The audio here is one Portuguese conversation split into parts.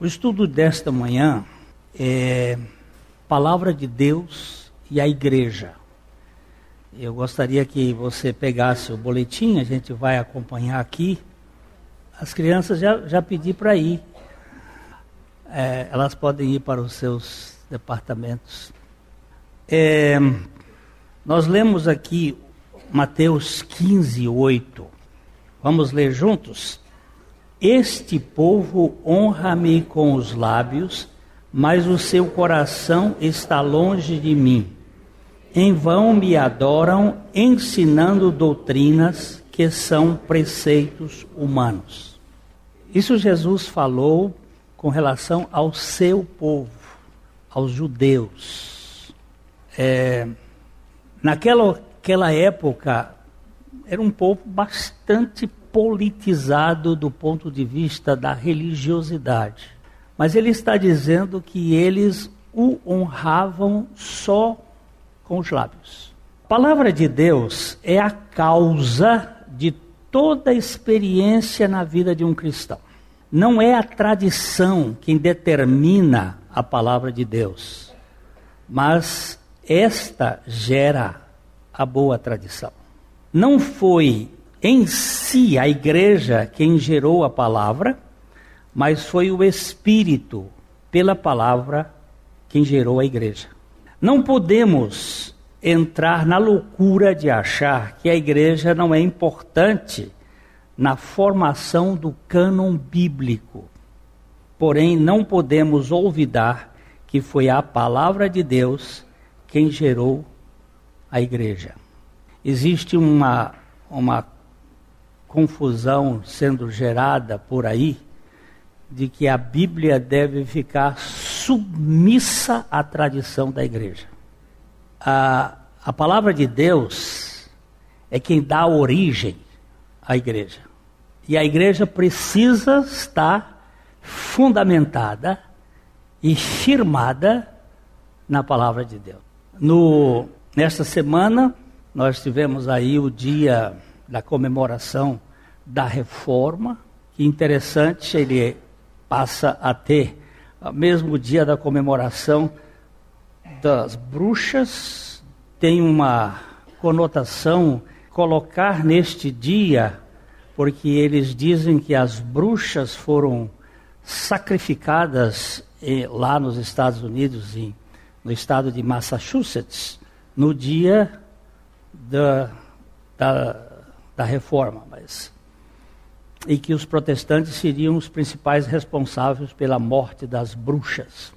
O estudo desta manhã é Palavra de Deus e a Igreja. Eu gostaria que você pegasse o boletim, a gente vai acompanhar aqui. As crianças já, já pedi para ir. É, elas podem ir para os seus departamentos. É, nós lemos aqui Mateus 15, 8. Vamos ler juntos? Este povo honra-me com os lábios, mas o seu coração está longe de mim. Em vão me adoram, ensinando doutrinas que são preceitos humanos. Isso Jesus falou com relação ao seu povo, aos judeus. É, naquela aquela época, era um povo bastante politizado do ponto de vista da religiosidade. Mas ele está dizendo que eles o honravam só com os lábios. A palavra de Deus é a causa de toda experiência na vida de um cristão. Não é a tradição quem determina a palavra de Deus, mas esta gera a boa tradição. Não foi em si a igreja quem gerou a palavra, mas foi o Espírito, pela palavra, quem gerou a igreja. Não podemos entrar na loucura de achar que a igreja não é importante na formação do cânon bíblico. Porém, não podemos olvidar que foi a palavra de Deus quem gerou a igreja. Existe uma, uma confusão sendo gerada por aí de que a Bíblia deve ficar submissa à tradição da igreja. A, a palavra de Deus é quem dá origem à igreja. E a igreja precisa estar fundamentada e firmada na palavra de Deus. No, nesta semana, nós tivemos aí o dia da comemoração da reforma, que interessante, ele passa a ter mesmo dia da comemoração das bruxas, tem uma conotação colocar neste dia, porque eles dizem que as bruxas foram sacrificadas eh, lá nos Estados Unidos, em, no estado de Massachusetts, no dia da, da, da reforma, mas e que os protestantes seriam os principais responsáveis pela morte das bruxas.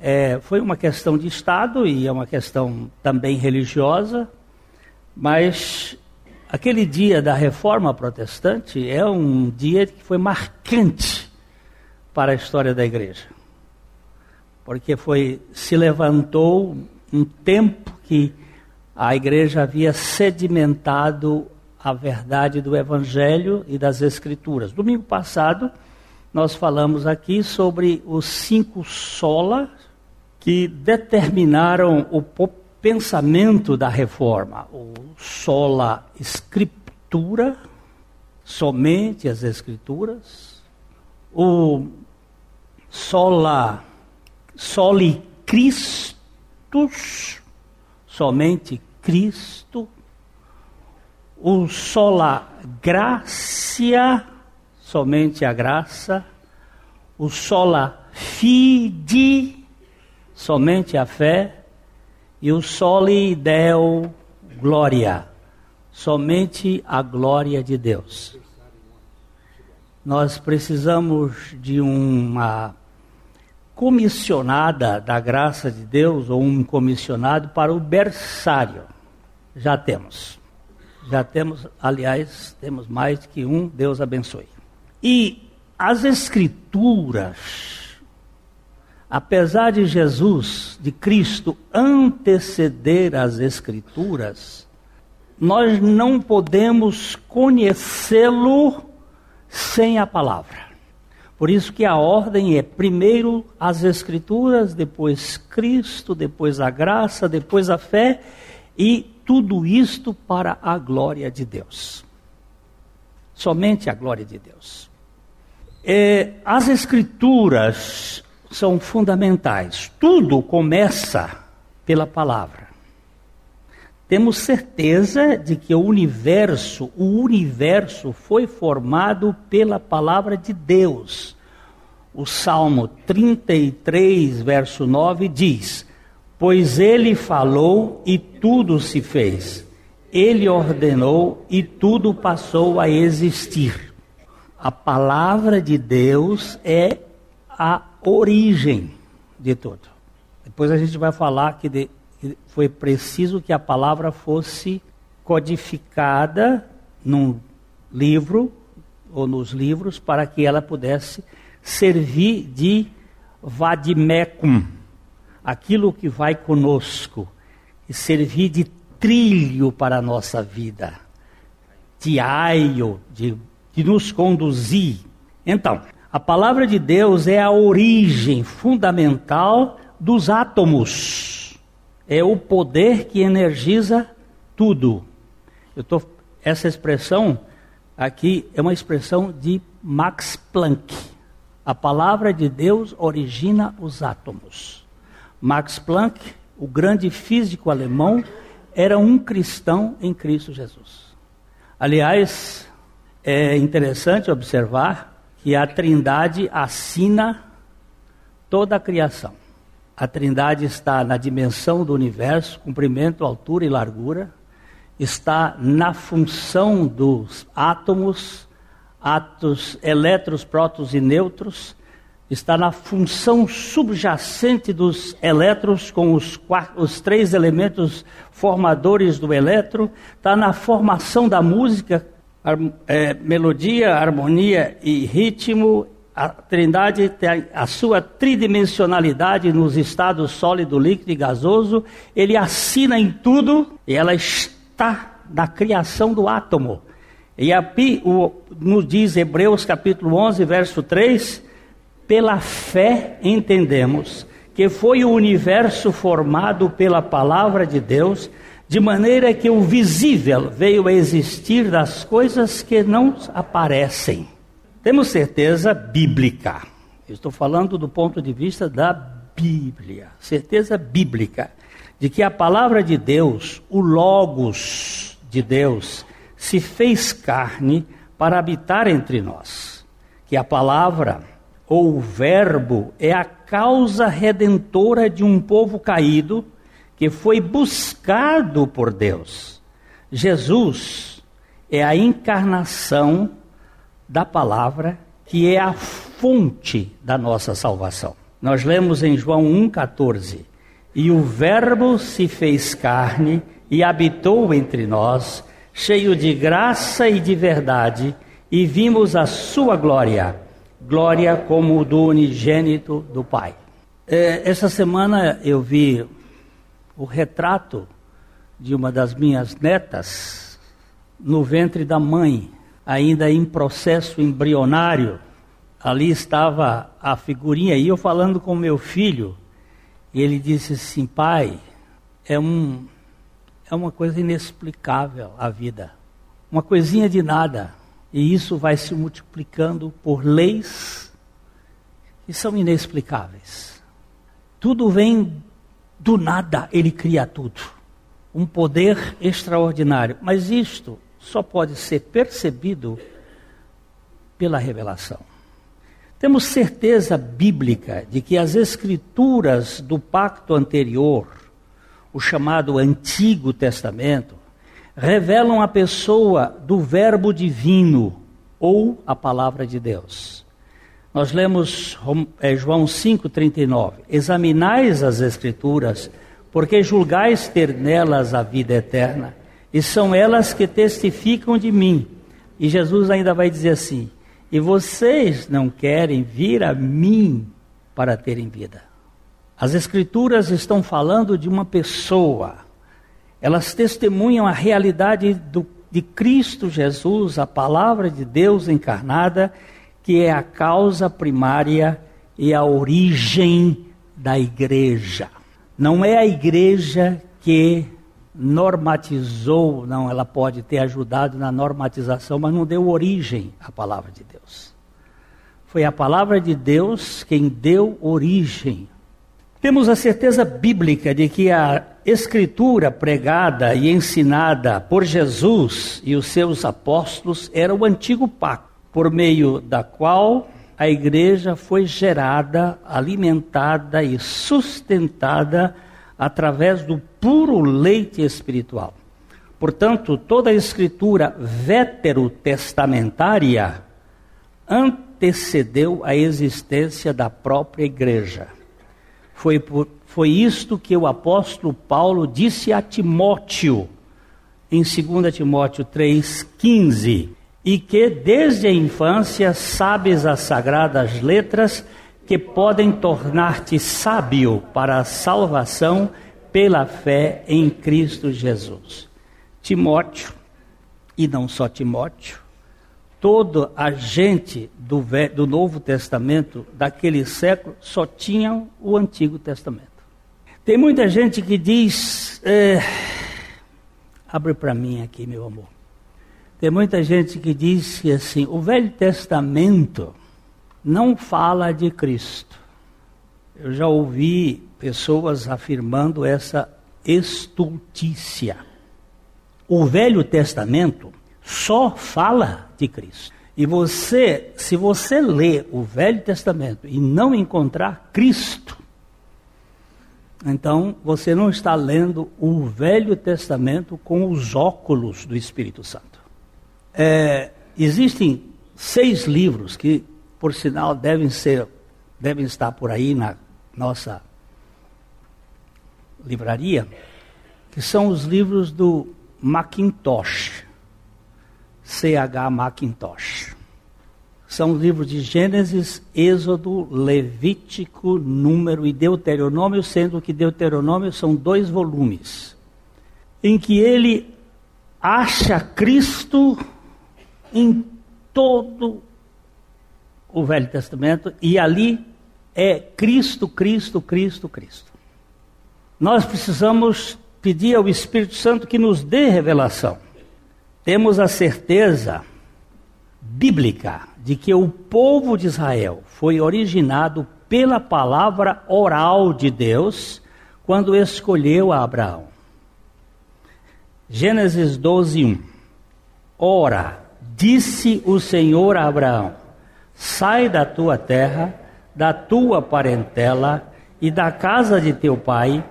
É, foi uma questão de Estado e é uma questão também religiosa, mas aquele dia da reforma protestante é um dia que foi marcante para a história da igreja. Porque foi se levantou um tempo que a igreja havia sedimentado a verdade do Evangelho e das Escrituras. Domingo passado, nós falamos aqui sobre os cinco solas que determinaram o pensamento da reforma. O sola escritura, somente as Escrituras. O sola, soli Christus, somente Cristo, o sola gracia, somente a graça, o sola fide, somente a fé, e o soli deo glória, somente a glória de Deus. Nós precisamos de uma comissionada da graça de Deus ou um comissionado para o berçário. Já temos. Já temos, aliás, temos mais que um, Deus abençoe. E as escrituras, apesar de Jesus, de Cristo, anteceder as escrituras, nós não podemos conhecê-lo sem a palavra. Por isso que a ordem é primeiro as escrituras, depois Cristo, depois a graça, depois a fé e tudo isto para a glória de Deus. Somente a glória de Deus. É, as escrituras são fundamentais. Tudo começa pela palavra. Temos certeza de que o universo, o universo foi formado pela palavra de Deus. O Salmo 33, verso 9 diz: Pois ele falou e tudo se fez. Ele ordenou e tudo passou a existir. A palavra de Deus é a origem de tudo. Depois a gente vai falar que, de, que foi preciso que a palavra fosse codificada num livro ou nos livros para que ela pudesse servir de vadimecum, aquilo que vai conosco, e servir de trilho para a nossa vida, de aio, de, de nos conduzir. Então, a palavra de Deus é a origem fundamental dos átomos. É o poder que energiza tudo. Eu tô, essa expressão aqui é uma expressão de Max Planck. A palavra de Deus origina os átomos. Max Planck, o grande físico alemão, era um cristão em Cristo Jesus. Aliás, é interessante observar que a Trindade assina toda a criação. A Trindade está na dimensão do universo, comprimento, altura e largura, está na função dos átomos, átomos, elétrons, prótons e nêutrons, está na função subjacente dos elétrons, com os, os três elementos formadores do elétron, está na formação da música, ar, é, melodia, harmonia e ritmo. A trindade tem a sua tridimensionalidade nos estados sólido, líquido e gasoso. Ele assina em tudo e ela está na criação do átomo. E aqui o, nos diz Hebreus capítulo 11, verso 3, pela fé entendemos que foi o universo formado pela palavra de Deus, de maneira que o visível veio a existir das coisas que não aparecem. Temos certeza bíblica. Estou falando do ponto de vista da Bíblia, certeza bíblica de que a palavra de Deus, o logos de Deus, se fez carne para habitar entre nós. Que a palavra ou Verbo é a causa redentora de um povo caído que foi buscado por Deus. Jesus é a encarnação da palavra que é a fonte da nossa salvação. Nós lemos em João 1,14: E o Verbo se fez carne e habitou entre nós, cheio de graça e de verdade, e vimos a sua glória glória como do unigênito do Pai. É, essa semana eu vi o retrato de uma das minhas netas no ventre da mãe, ainda em processo embrionário. Ali estava a figurinha e eu falando com meu filho, ele disse assim: "Pai, é um é uma coisa inexplicável a vida. Uma coisinha de nada e isso vai se multiplicando por leis que são inexplicáveis. Tudo vem do nada, ele cria tudo. Um poder extraordinário. Mas isto só pode ser percebido pela revelação. Temos certeza bíblica de que as escrituras do pacto anterior, o chamado Antigo Testamento, revelam a pessoa do Verbo divino ou a palavra de Deus. Nós lemos é, João 5,39: Examinais as Escrituras, porque julgais ter nelas a vida eterna, e são elas que testificam de mim. E Jesus ainda vai dizer assim: E vocês não querem vir a mim para terem vida. As Escrituras estão falando de uma pessoa elas testemunham a realidade do, de Cristo Jesus, a palavra de Deus encarnada, que é a causa primária e a origem da igreja. Não é a igreja que normatizou, não, ela pode ter ajudado na normatização, mas não deu origem à palavra de Deus. Foi a palavra de Deus quem deu origem. Temos a certeza bíblica de que a escritura pregada e ensinada por Jesus e os seus apóstolos era o antigo pacto, por meio da qual a igreja foi gerada, alimentada e sustentada através do puro leite espiritual. Portanto, toda a escritura veterotestamentária antecedeu a existência da própria igreja. Foi, por, foi isto que o apóstolo Paulo disse a Timóteo, em 2 Timóteo 3,15, e que desde a infância sabes as sagradas letras que podem tornar-te sábio para a salvação pela fé em Cristo Jesus. Timóteo, e não só Timóteo, toda a gente do, do Novo Testamento daquele século só tinham o Antigo Testamento. Tem muita gente que diz, é, abre para mim aqui, meu amor. Tem muita gente que diz que assim, o Velho Testamento não fala de Cristo. Eu já ouvi pessoas afirmando essa estultícia. O Velho Testamento só fala de Cristo. E você, se você lê o Velho Testamento e não encontrar Cristo, então você não está lendo o Velho Testamento com os óculos do Espírito Santo. É, existem seis livros que, por sinal, devem ser, devem estar por aí na nossa livraria, que são os livros do Macintosh, C.H. Macintosh. São livros de Gênesis, Êxodo, Levítico, Número e Deuteronômio, sendo que Deuteronômio são dois volumes, em que ele acha Cristo em todo o Velho Testamento e ali é Cristo, Cristo, Cristo, Cristo. Nós precisamos pedir ao Espírito Santo que nos dê revelação. Temos a certeza bíblica de que o povo de Israel foi originado pela palavra oral de Deus quando escolheu Abraão. Gênesis 12, 1. Ora, disse o Senhor a Abraão: Sai da tua terra, da tua parentela e da casa de teu pai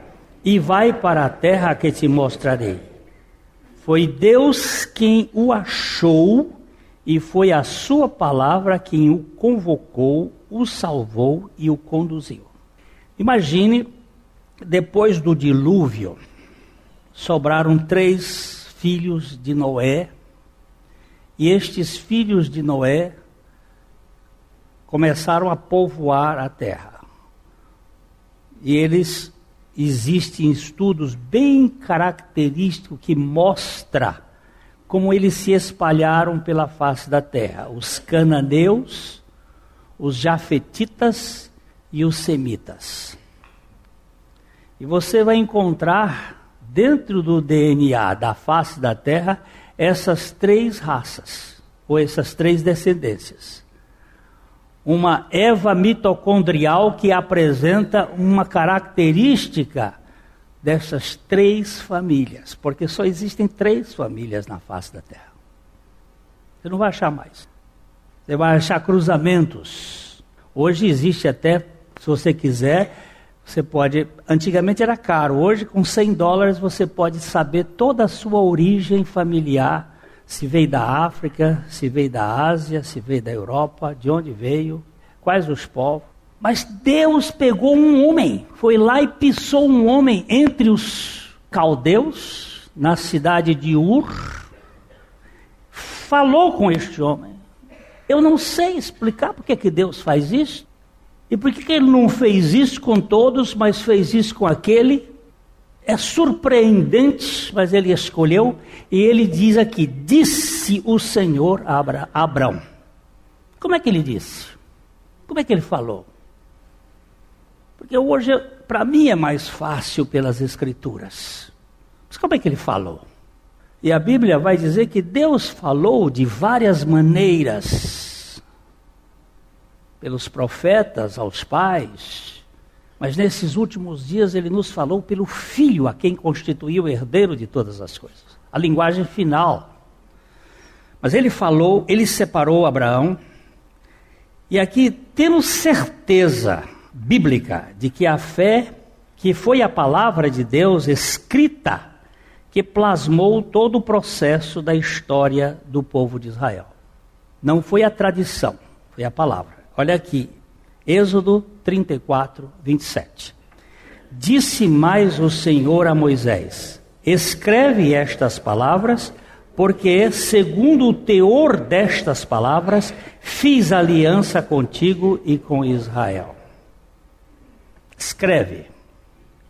e vai para a terra que te mostrarei. Foi Deus quem o achou e foi a sua palavra quem o convocou, o salvou e o conduziu. Imagine, depois do dilúvio, sobraram três filhos de Noé, e estes filhos de Noé começaram a povoar a terra. E eles existem estudos bem característicos que mostra como eles se espalharam pela face da terra. Os cananeus, os jafetitas e os semitas. E você vai encontrar dentro do DNA da face da terra essas três raças, ou essas três descendências uma Eva mitocondrial que apresenta uma característica dessas três famílias, porque só existem três famílias na face da Terra. Você não vai achar mais. Você vai achar cruzamentos. Hoje existe até, se você quiser, você pode. Antigamente era caro, hoje com 100 dólares você pode saber toda a sua origem familiar se veio da África, se veio da Ásia, se veio da Europa, de onde veio, quais os povos. Mas Deus pegou um homem, foi lá e pisou um homem entre os caldeus, na cidade de Ur, falou com este homem. Eu não sei explicar por que, que Deus faz isso, e por que, que ele não fez isso com todos, mas fez isso com aquele é surpreendente, mas ele escolheu, e ele diz aqui: Disse o Senhor a Abraão. Como é que ele disse? Como é que ele falou? Porque hoje, para mim, é mais fácil pelas Escrituras. Mas como é que ele falou? E a Bíblia vai dizer que Deus falou de várias maneiras. pelos profetas aos pais, mas nesses últimos dias ele nos falou pelo Filho, a quem constituiu o herdeiro de todas as coisas. A linguagem final. Mas ele falou, ele separou Abraão, e aqui temos certeza bíblica de que a fé, que foi a palavra de Deus escrita, que plasmou todo o processo da história do povo de Israel. Não foi a tradição, foi a palavra. Olha aqui, Êxodo 34, 27. Disse mais o Senhor a Moisés: Escreve estas palavras, porque, segundo o teor destas palavras, fiz aliança contigo e com Israel. Escreve.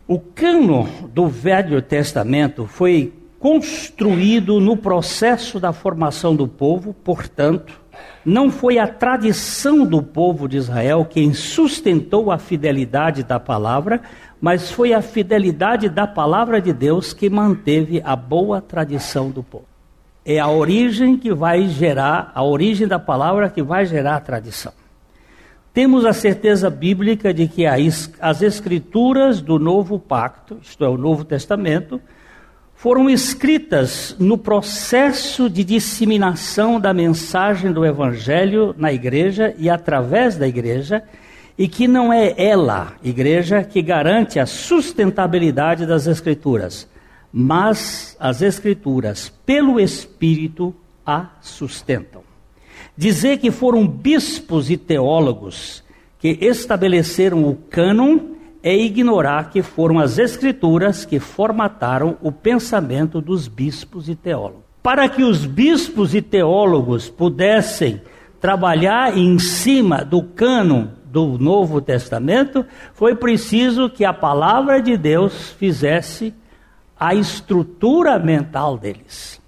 O cano do Velho Testamento foi construído no processo da formação do povo, portanto, não foi a tradição do povo de Israel quem sustentou a fidelidade da palavra, mas foi a fidelidade da palavra de Deus que manteve a boa tradição do povo. É a origem que vai gerar, a origem da palavra que vai gerar a tradição. Temos a certeza bíblica de que as escrituras do novo pacto, isto é, o Novo Testamento, foram escritas no processo de disseminação da mensagem do Evangelho na igreja e através da igreja, e que não é ela, igreja, que garante a sustentabilidade das Escrituras, mas as Escrituras, pelo Espírito, a sustentam. Dizer que foram bispos e teólogos que estabeleceram o cânon é ignorar que foram as escrituras que formataram o pensamento dos bispos e teólogos. Para que os bispos e teólogos pudessem trabalhar em cima do cânon do Novo Testamento, foi preciso que a palavra de Deus fizesse a estrutura mental deles.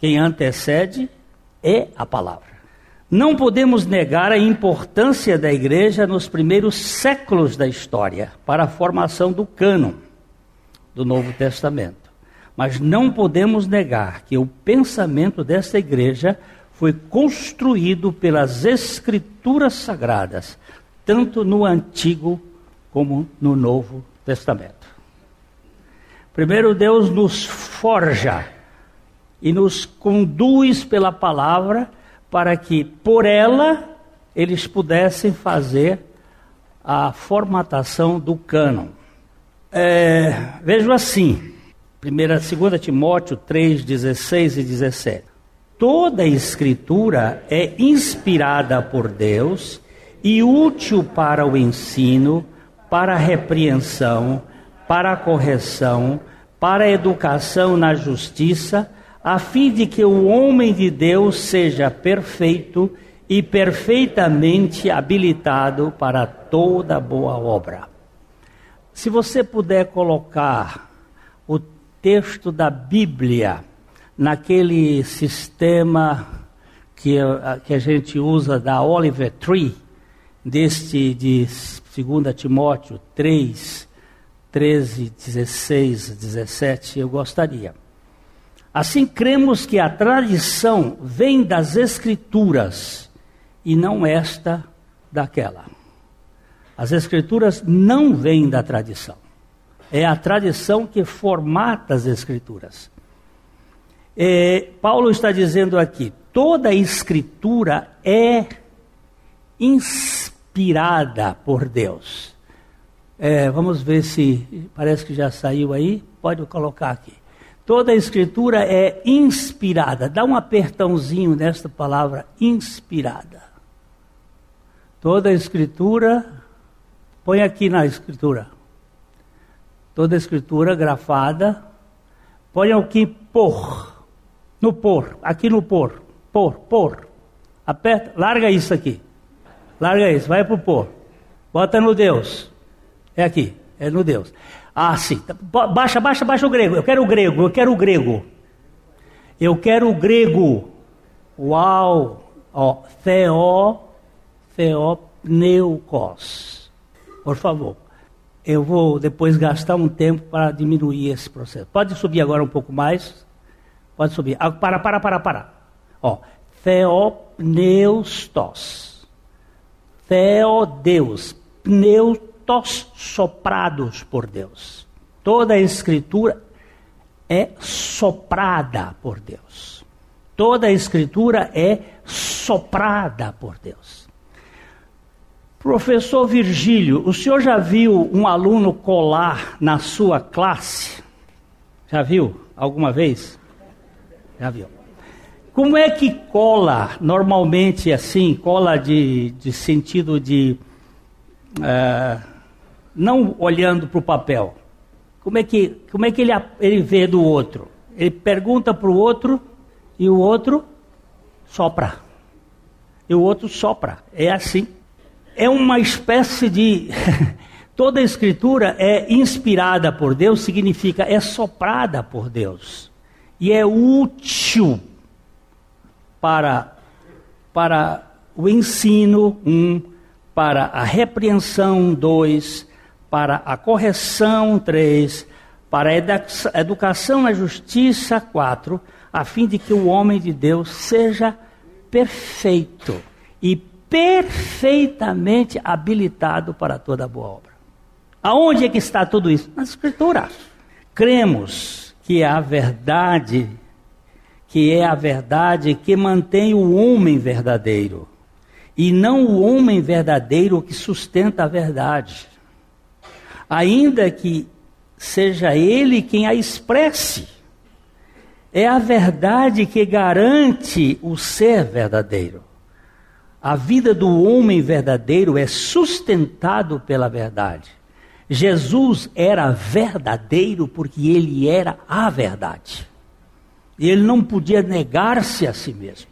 Quem antecede é a palavra. Não podemos negar a importância da igreja nos primeiros séculos da história para a formação do cânon do Novo Testamento. Mas não podemos negar que o pensamento dessa igreja foi construído pelas Escrituras Sagradas, tanto no Antigo como no Novo Testamento. Primeiro, Deus nos forja e nos conduz pela palavra para que por ela eles pudessem fazer a formatação do cânon. É, vejo assim, 1 2 Timóteo 3, 16 e 17. Toda escritura é inspirada por Deus e útil para o ensino, para a repreensão, para a correção, para a educação na justiça, a fim de que o homem de Deus seja perfeito e perfeitamente habilitado para toda boa obra. Se você puder colocar o texto da Bíblia naquele sistema que, que a gente usa da Oliver Tree, deste de 2 Timóteo 3, 13, 16, 17, eu gostaria. Assim, cremos que a tradição vem das Escrituras e não esta daquela. As Escrituras não vêm da tradição. É a tradição que formata as Escrituras. É, Paulo está dizendo aqui: toda Escritura é inspirada por Deus. É, vamos ver se parece que já saiu aí. Pode colocar aqui. Toda a escritura é inspirada. Dá um apertãozinho nesta palavra inspirada. Toda a escritura, põe aqui na escritura. Toda a escritura grafada, põe aqui por. No por, aqui no por. Por, por. Aperta, larga isso aqui. Larga isso, vai pro por. Bota no Deus. É aqui, é no Deus. Ah, sim. Baixa, baixa, baixa o grego. Eu quero o grego, eu quero o grego. Eu quero o grego. Uau! Ó, theo, theopneukos. Por favor. Eu vou depois gastar um tempo para diminuir esse processo. Pode subir agora um pouco mais? Pode subir. Ah, para, para, para, para. Ó, theopneustos. Theodeus, pneutos soprados por Deus. Toda a escritura é soprada por Deus. Toda a escritura é soprada por Deus. Professor Virgílio, o senhor já viu um aluno colar na sua classe? Já viu alguma vez? Já viu. Como é que cola normalmente assim, cola de, de sentido de uh, não olhando para o papel? Como é que, como é que ele, ele vê do outro? Ele pergunta para o outro e o outro sopra. E o outro sopra. É assim. É uma espécie de. Toda a escritura é inspirada por Deus, significa é soprada por Deus. E é útil para, para o ensino, um, para a repreensão, dois, para a correção, três, para a educação na justiça, quatro, a fim de que o homem de Deus seja perfeito e perfeitamente habilitado para toda boa obra. Aonde é que está tudo isso? Nas Escrituras. Cremos que a verdade, que é a verdade que mantém o homem verdadeiro, e não o homem verdadeiro que sustenta a verdade. Ainda que seja ele quem a expresse. É a verdade que garante o ser verdadeiro. A vida do homem verdadeiro é sustentado pela verdade. Jesus era verdadeiro porque ele era a verdade. Ele não podia negar-se a si mesmo.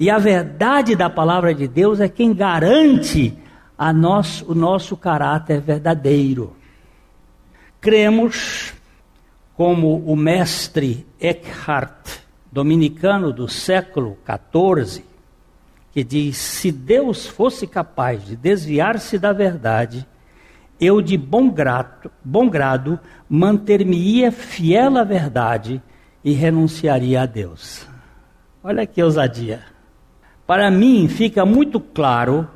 E a verdade da palavra de Deus é quem garante a nós, o nosso caráter verdadeiro. Cremos como o mestre Eckhart, dominicano do século XIV, que diz: se Deus fosse capaz de desviar-se da verdade, eu de bom, grato, bom grado manter-me-ia fiel à verdade e renunciaria a Deus. Olha que ousadia. Para mim fica muito claro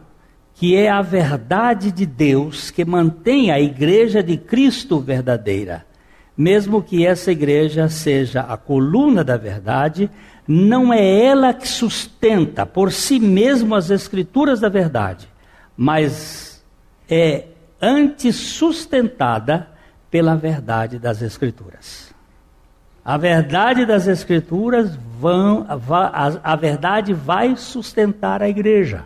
que é a verdade de Deus que mantém a igreja de Cristo verdadeira. Mesmo que essa igreja seja a coluna da verdade, não é ela que sustenta por si mesma as escrituras da verdade, mas é antes sustentada pela verdade das escrituras. A verdade das escrituras vão, a, a verdade vai sustentar a igreja.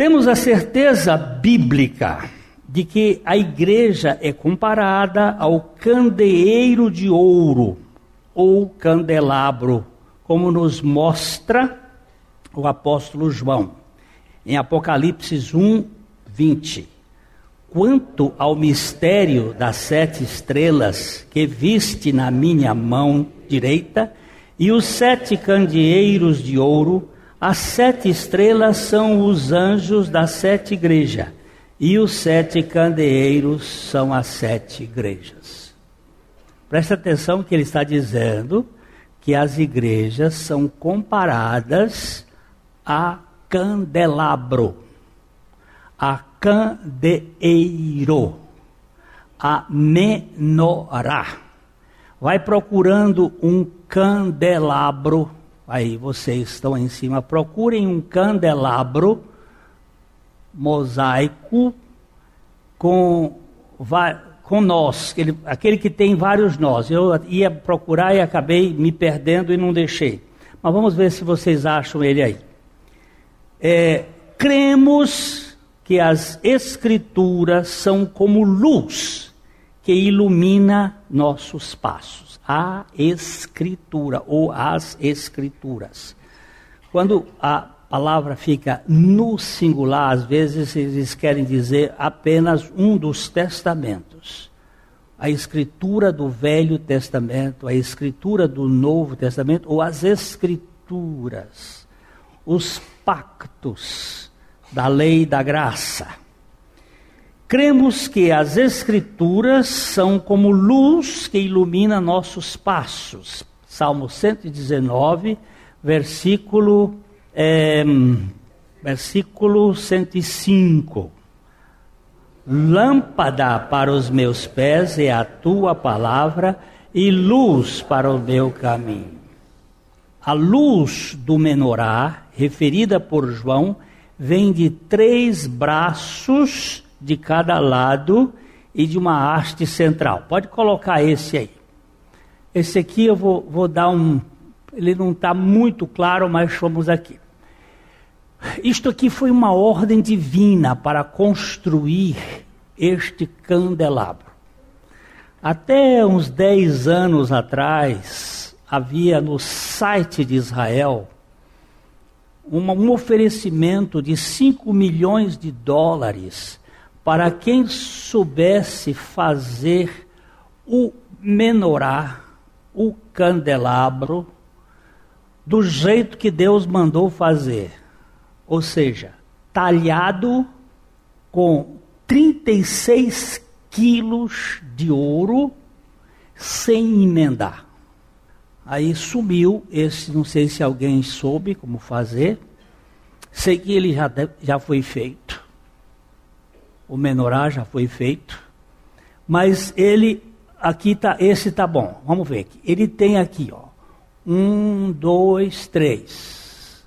Temos a certeza bíblica de que a igreja é comparada ao candeeiro de ouro ou candelabro, como nos mostra o apóstolo João em Apocalipse 1, 20. Quanto ao mistério das sete estrelas que viste na minha mão direita e os sete candeeiros de ouro, as sete estrelas são os anjos das sete igrejas, e os sete candeeiros são as sete igrejas. Presta atenção que ele está dizendo que as igrejas são comparadas a candelabro, a candeeiro, a menorá. Vai procurando um candelabro Aí vocês estão em cima, procurem um candelabro mosaico com, com nós, aquele, aquele que tem vários nós. Eu ia procurar e acabei me perdendo e não deixei. Mas vamos ver se vocês acham ele aí. É, cremos que as escrituras são como luz que ilumina nossos passos a Escritura ou as Escrituras. Quando a palavra fica no singular, às vezes eles querem dizer apenas um dos testamentos. A Escritura do Velho Testamento, a Escritura do Novo Testamento ou as Escrituras, os pactos da lei da graça. Cremos que as Escrituras são como luz que ilumina nossos passos. Salmo 119, versículo é, versículo 105. Lâmpada para os meus pés é a tua palavra e luz para o meu caminho. A luz do menorá, referida por João, vem de três braços de cada lado e de uma haste central. Pode colocar esse aí. Esse aqui eu vou, vou dar um. Ele não está muito claro, mas vamos aqui. Isto aqui foi uma ordem divina para construir este candelabro. Até uns 10 anos atrás, havia no site de Israel um oferecimento de 5 milhões de dólares para quem soubesse fazer o menorá, o candelabro, do jeito que Deus mandou fazer. Ou seja, talhado com 36 quilos de ouro sem emendar. Aí sumiu esse, não sei se alguém soube como fazer. Sei que ele já, já foi feito. O menorá já foi feito. Mas ele, aqui tá, esse tá bom. Vamos ver aqui. Ele tem aqui, ó. Um, dois, três.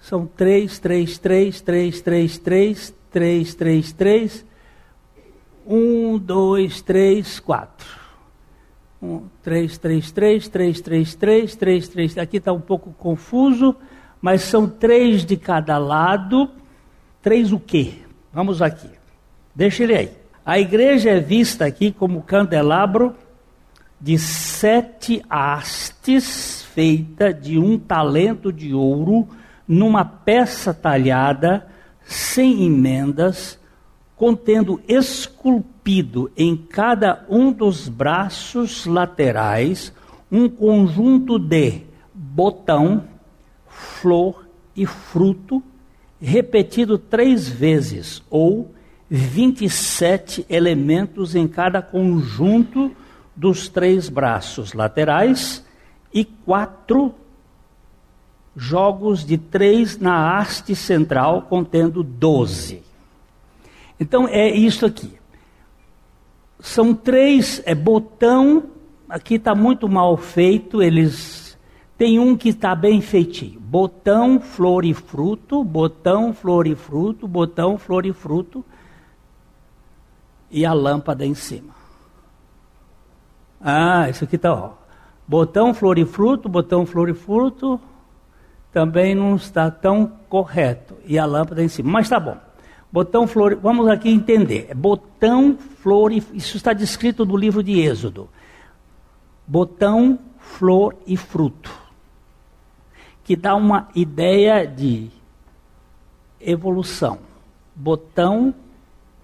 São três, três, três, três, três, três, três, três, três. Um, dois, três, quatro. Um, três, três, três, três, três, três, três, três. Aqui está um pouco confuso, mas são três de cada lado. Três o quê? Vamos aqui. Deixa ele aí. A igreja é vista aqui como candelabro de sete hastes, feita de um talento de ouro, numa peça talhada sem emendas, contendo esculpido em cada um dos braços laterais um conjunto de botão, flor e fruto, repetido três vezes, ou 27 elementos em cada conjunto dos três braços laterais e quatro jogos de três na haste central, contendo doze. Então é isso aqui. São três, é botão, aqui está muito mal feito, eles. Tem um que está bem feitinho. Botão, flor e fruto, botão, flor e fruto, botão, flor e fruto. E a lâmpada em cima. Ah, isso aqui está, ó. Botão, flor e fruto, botão, flor e fruto, também não está tão correto. E a lâmpada em cima. Mas está bom. Botão, flor, vamos aqui entender. É botão, flor e isso está descrito no livro de Êxodo. Botão, flor e fruto. Que dá uma ideia de evolução. Botão,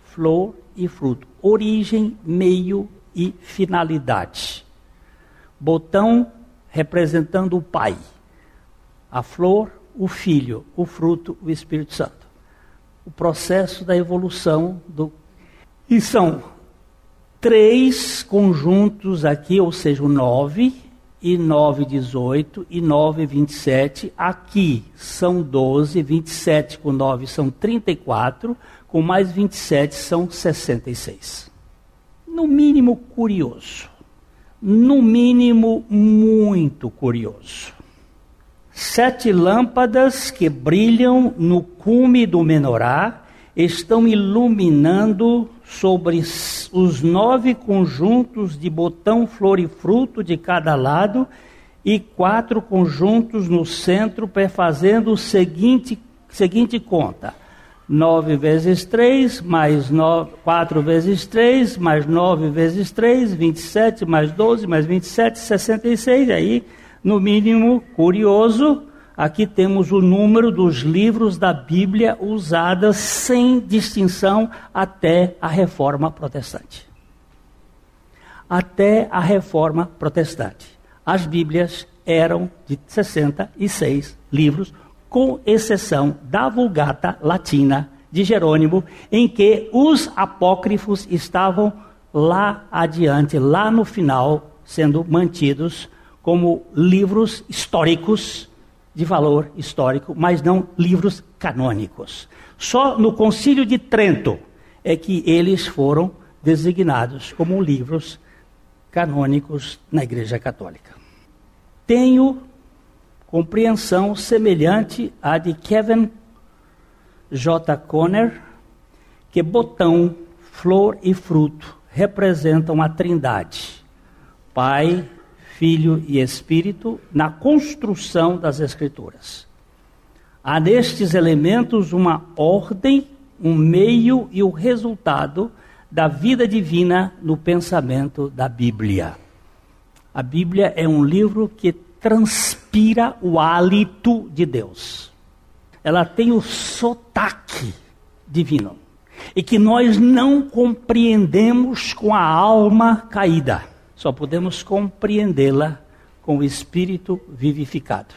flor e fruto. Origem, meio e finalidade. Botão representando o pai a flor, o filho, o fruto, o Espírito Santo. O processo da evolução do. E são três conjuntos aqui, ou seja, 9 e 9, 18 e 9, 27. Aqui são 12, 27 com 9 são 34, com mais 27 são 66. No mínimo curioso. No mínimo muito curioso sete lâmpadas que brilham no cume do menorá estão iluminando sobre os nove conjuntos de botão, flor e fruto de cada lado e quatro conjuntos no centro, fazendo o seguinte, seguinte conta. Nove vezes três mais quatro vezes três mais nove vezes três vinte e sete mais doze mais vinte e sete sessenta e seis aí no mínimo curioso, aqui temos o número dos livros da Bíblia usadas sem distinção até a reforma protestante. Até a reforma protestante. As Bíblias eram de 66 livros, com exceção da Vulgata Latina de Jerônimo, em que os apócrifos estavam lá adiante, lá no final, sendo mantidos como livros históricos de valor histórico, mas não livros canônicos. Só no Concílio de Trento é que eles foram designados como livros canônicos na Igreja Católica. Tenho compreensão semelhante à de Kevin J. Conner, que botão, flor e fruto representam a Trindade, Pai, Filho e Espírito, na construção das Escrituras. Há nestes elementos uma ordem, um meio e o resultado da vida divina no pensamento da Bíblia. A Bíblia é um livro que transpira o hálito de Deus. Ela tem o sotaque divino e que nós não compreendemos com a alma caída. Só podemos compreendê-la com o espírito vivificado.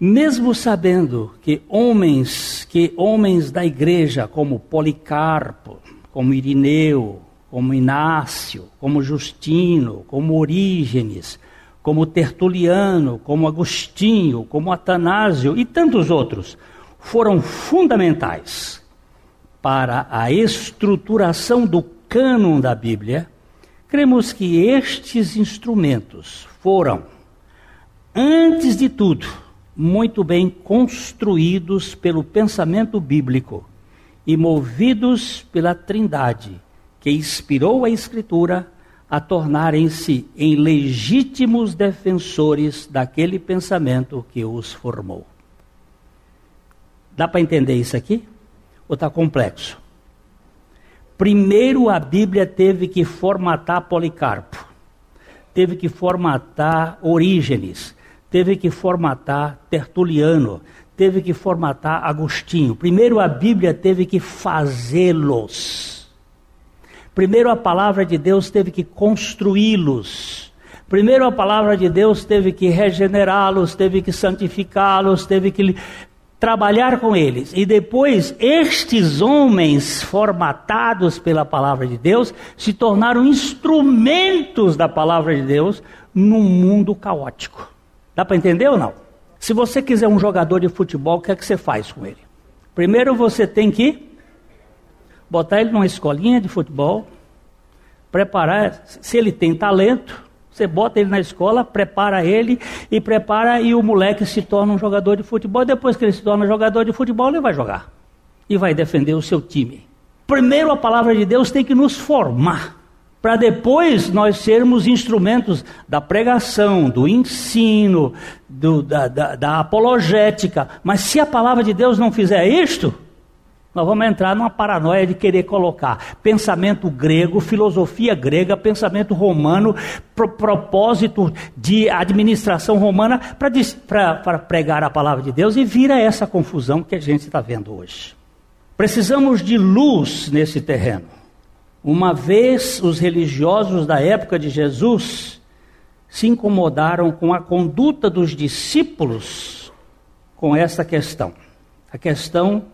Mesmo sabendo que homens, que homens da igreja como Policarpo, como Irineu, como Inácio, como Justino, como Orígenes, como Tertuliano, como Agostinho, como Atanásio e tantos outros, foram fundamentais para a estruturação do cânon da Bíblia, cremos que estes instrumentos foram, antes de tudo, muito bem construídos pelo pensamento bíblico e movidos pela Trindade, que inspirou a Escritura a tornarem-se em legítimos defensores daquele pensamento que os formou. Dá para entender isso aqui? ou está complexo? Primeiro a Bíblia teve que formatar Policarpo, teve que formatar Orígenes, teve que formatar Tertuliano, teve que formatar Agostinho. Primeiro a Bíblia teve que fazê-los. Primeiro a palavra de Deus teve que construí-los. Primeiro a palavra de Deus teve que regenerá-los, teve que santificá-los, teve que trabalhar com eles. E depois, estes homens formatados pela palavra de Deus se tornaram instrumentos da palavra de Deus num mundo caótico. Dá para entender ou não? Se você quiser um jogador de futebol, o que é que você faz com ele? Primeiro você tem que botar ele numa escolinha de futebol, preparar, se ele tem talento, você bota ele na escola, prepara ele e prepara e o moleque se torna um jogador de futebol. Depois que ele se torna jogador de futebol, ele vai jogar e vai defender o seu time. Primeiro a palavra de Deus tem que nos formar para depois nós sermos instrumentos da pregação, do ensino, do, da, da, da apologética. Mas se a palavra de Deus não fizer isto, nós vamos entrar numa paranoia de querer colocar pensamento grego, filosofia grega, pensamento romano, pro, propósito de administração romana para pregar a palavra de Deus e vira essa confusão que a gente está vendo hoje. Precisamos de luz nesse terreno. Uma vez os religiosos da época de Jesus se incomodaram com a conduta dos discípulos com essa questão. A questão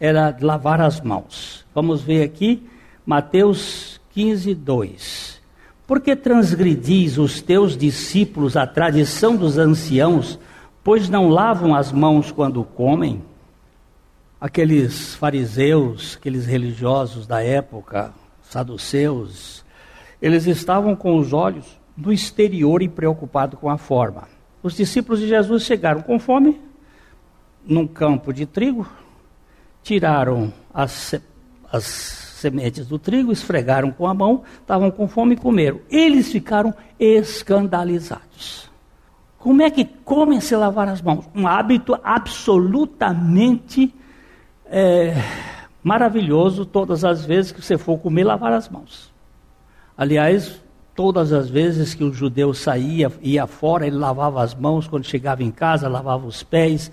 era lavar as mãos. Vamos ver aqui, Mateus 15, 2. Porque transgredis os teus discípulos a tradição dos anciãos, pois não lavam as mãos quando comem? Aqueles fariseus, aqueles religiosos da época, saduceus, eles estavam com os olhos no exterior e preocupados com a forma. Os discípulos de Jesus chegaram com fome num campo de trigo, tiraram as, as sementes do trigo, esfregaram com a mão, estavam com fome e comeram. Eles ficaram escandalizados. Como é que comem se lavar as mãos? Um hábito absolutamente é, maravilhoso todas as vezes que você for comer, lavar as mãos. Aliás, todas as vezes que o judeu saía, ia fora, ele lavava as mãos, quando chegava em casa, lavava os pés.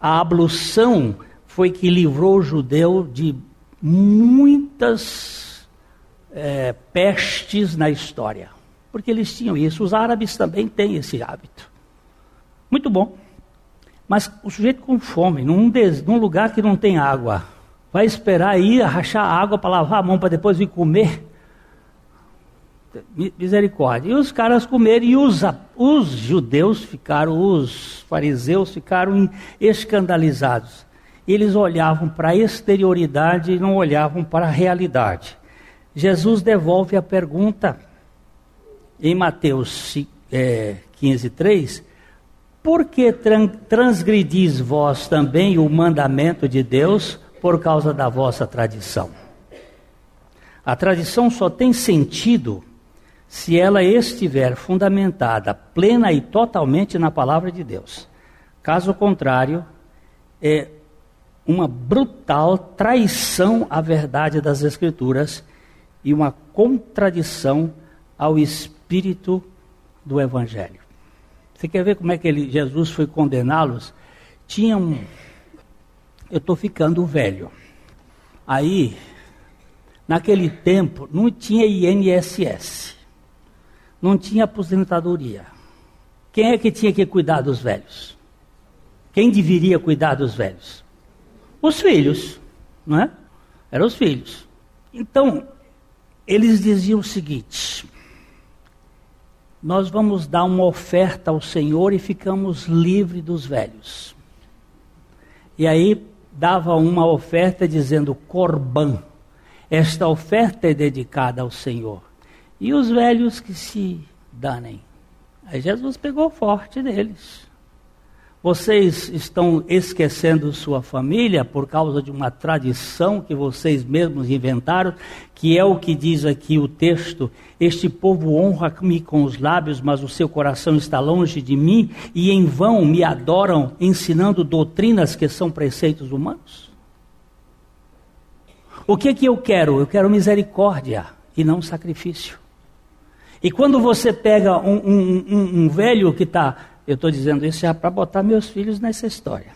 A ablução foi que livrou o judeu de muitas é, pestes na história. Porque eles tinham isso. Os árabes também têm esse hábito. Muito bom. Mas o sujeito com fome, num, des, num lugar que não tem água, vai esperar ir rachar água para lavar a mão para depois vir comer? misericórdia. E os caras comeram, e os, os judeus ficaram, os fariseus ficaram escandalizados. Eles olhavam para a exterioridade e não olhavam para a realidade. Jesus devolve a pergunta em Mateus é, 15, 3. Por que transgredis vós também o mandamento de Deus por causa da vossa tradição? A tradição só tem sentido se ela estiver fundamentada plena e totalmente na palavra de Deus. Caso contrário, é uma brutal traição à verdade das Escrituras e uma contradição ao espírito do Evangelho. Você quer ver como é que ele, Jesus foi condená-los? Tinha um. Eu estou ficando velho. Aí Naquele tempo não tinha INSS, não tinha aposentadoria. Quem é que tinha que cuidar dos velhos? Quem deveria cuidar dos velhos? Os filhos, não é? Eram os filhos. Então, eles diziam o seguinte: nós vamos dar uma oferta ao Senhor e ficamos livres dos velhos. E aí dava uma oferta dizendo corban, esta oferta é dedicada ao Senhor. E os velhos que se danem. Aí Jesus pegou forte deles. Vocês estão esquecendo sua família por causa de uma tradição que vocês mesmos inventaram, que é o que diz aqui o texto: Este povo honra-me com os lábios, mas o seu coração está longe de mim, e em vão me adoram, ensinando doutrinas que são preceitos humanos? O que que eu quero? Eu quero misericórdia e não sacrifício. E quando você pega um, um, um, um velho que está, eu estou dizendo isso já para botar meus filhos nessa história.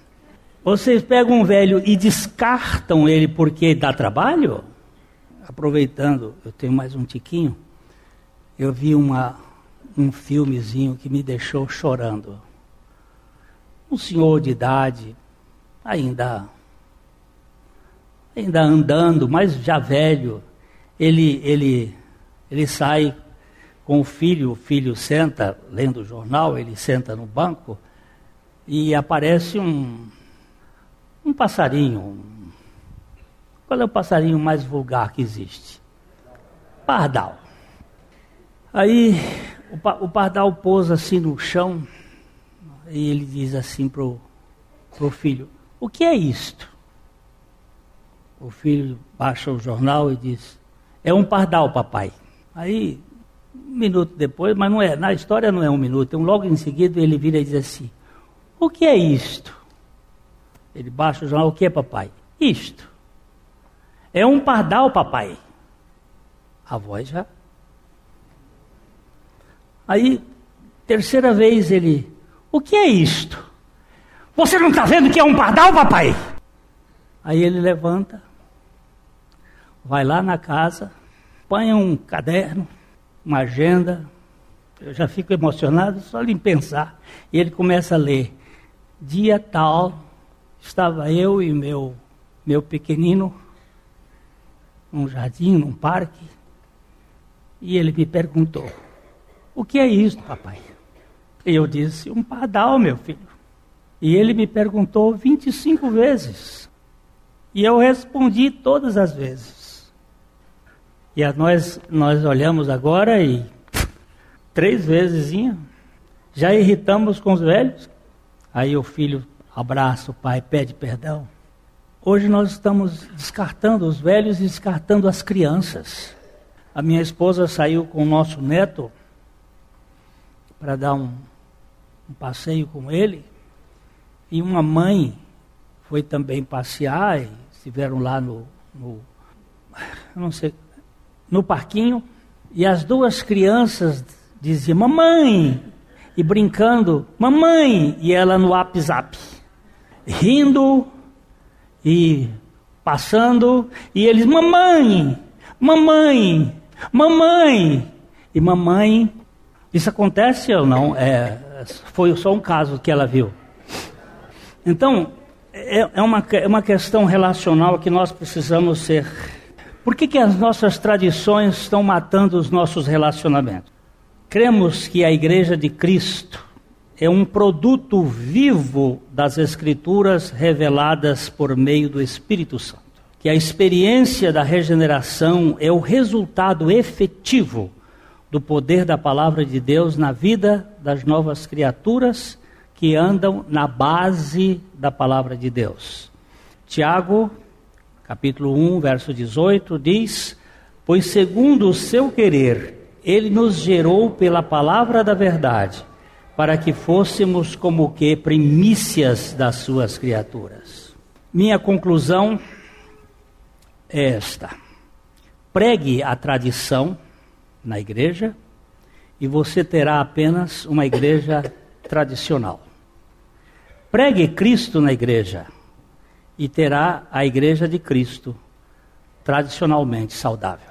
Vocês pegam um velho e descartam ele porque dá trabalho? Aproveitando, eu tenho mais um tiquinho. Eu vi uma, um filmezinho que me deixou chorando. Um senhor de idade, ainda ainda andando, mas já velho, ele, ele, ele sai com o filho, o filho senta lendo o jornal, ele senta no banco e aparece um, um passarinho. Qual é o passarinho mais vulgar que existe? Pardal. Aí o, o pardal pousa assim no chão e ele diz assim pro, pro filho: O que é isto? O filho baixa o jornal e diz: É um pardal, papai. Aí, minuto depois, mas não é, na história não é um minuto, então logo em seguida ele vira e diz assim: O que é isto? Ele baixa o jornal: O que é, papai? Isto. É um pardal, papai. A voz já. Aí, terceira vez ele: O que é isto? Você não está vendo que é um pardal, papai? Aí ele levanta, vai lá na casa, põe um caderno, uma agenda. Eu já fico emocionado só em pensar. E ele começa a ler. Dia tal, estava eu e meu, meu pequenino num jardim, num parque, e ele me perguntou: O que é isso, papai? E eu disse: Um pardal, meu filho. E ele me perguntou 25 vezes. E eu respondi todas as vezes. E a nós, nós olhamos agora e três vezes já irritamos com os velhos. Aí o filho abraça o pai, pede perdão. Hoje nós estamos descartando os velhos e descartando as crianças. A minha esposa saiu com o nosso neto para dar um, um passeio com ele. E uma mãe foi também passear e estiveram lá no, no não sei no parquinho e as duas crianças diziam mamãe! E brincando mamãe! E ela no WhatsApp rindo e passando e eles mamãe! Mamãe! Mamãe! E mamãe isso acontece ou não? É foi só um caso que ela viu. Então é, é uma, é uma questão relacional que nós precisamos ser Por que, que as nossas tradições estão matando os nossos relacionamentos? Cremos que a Igreja de Cristo é um produto vivo das Escrituras reveladas por meio do Espírito Santo. Que a experiência da regeneração é o resultado efetivo do poder da palavra de Deus na vida das novas criaturas que andam na base da palavra de Deus. Tiago, capítulo 1, verso 18, diz: Pois segundo o seu querer, ele nos gerou pela palavra da verdade, para que fôssemos como que primícias das suas criaturas. Minha conclusão é esta: pregue a tradição na igreja e você terá apenas uma igreja tradicional. Pregue Cristo na igreja e terá a igreja de Cristo tradicionalmente saudável.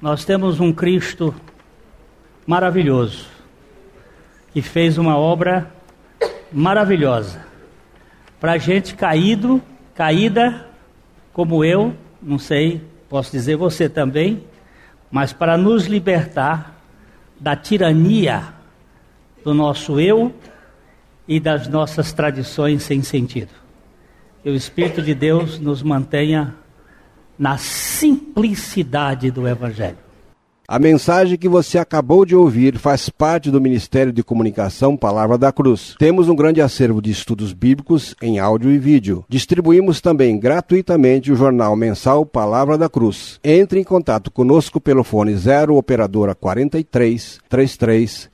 Nós temos um Cristo maravilhoso que fez uma obra maravilhosa para gente caído, caída como eu, não sei, posso dizer você também, mas para nos libertar da tirania do nosso eu e das nossas tradições sem sentido. Que o Espírito de Deus nos mantenha na simplicidade do Evangelho. A mensagem que você acabou de ouvir faz parte do Ministério de Comunicação Palavra da Cruz. Temos um grande acervo de estudos bíblicos em áudio e vídeo. Distribuímos também gratuitamente o jornal mensal Palavra da Cruz. Entre em contato conosco pelo fone 0 operadora 43 33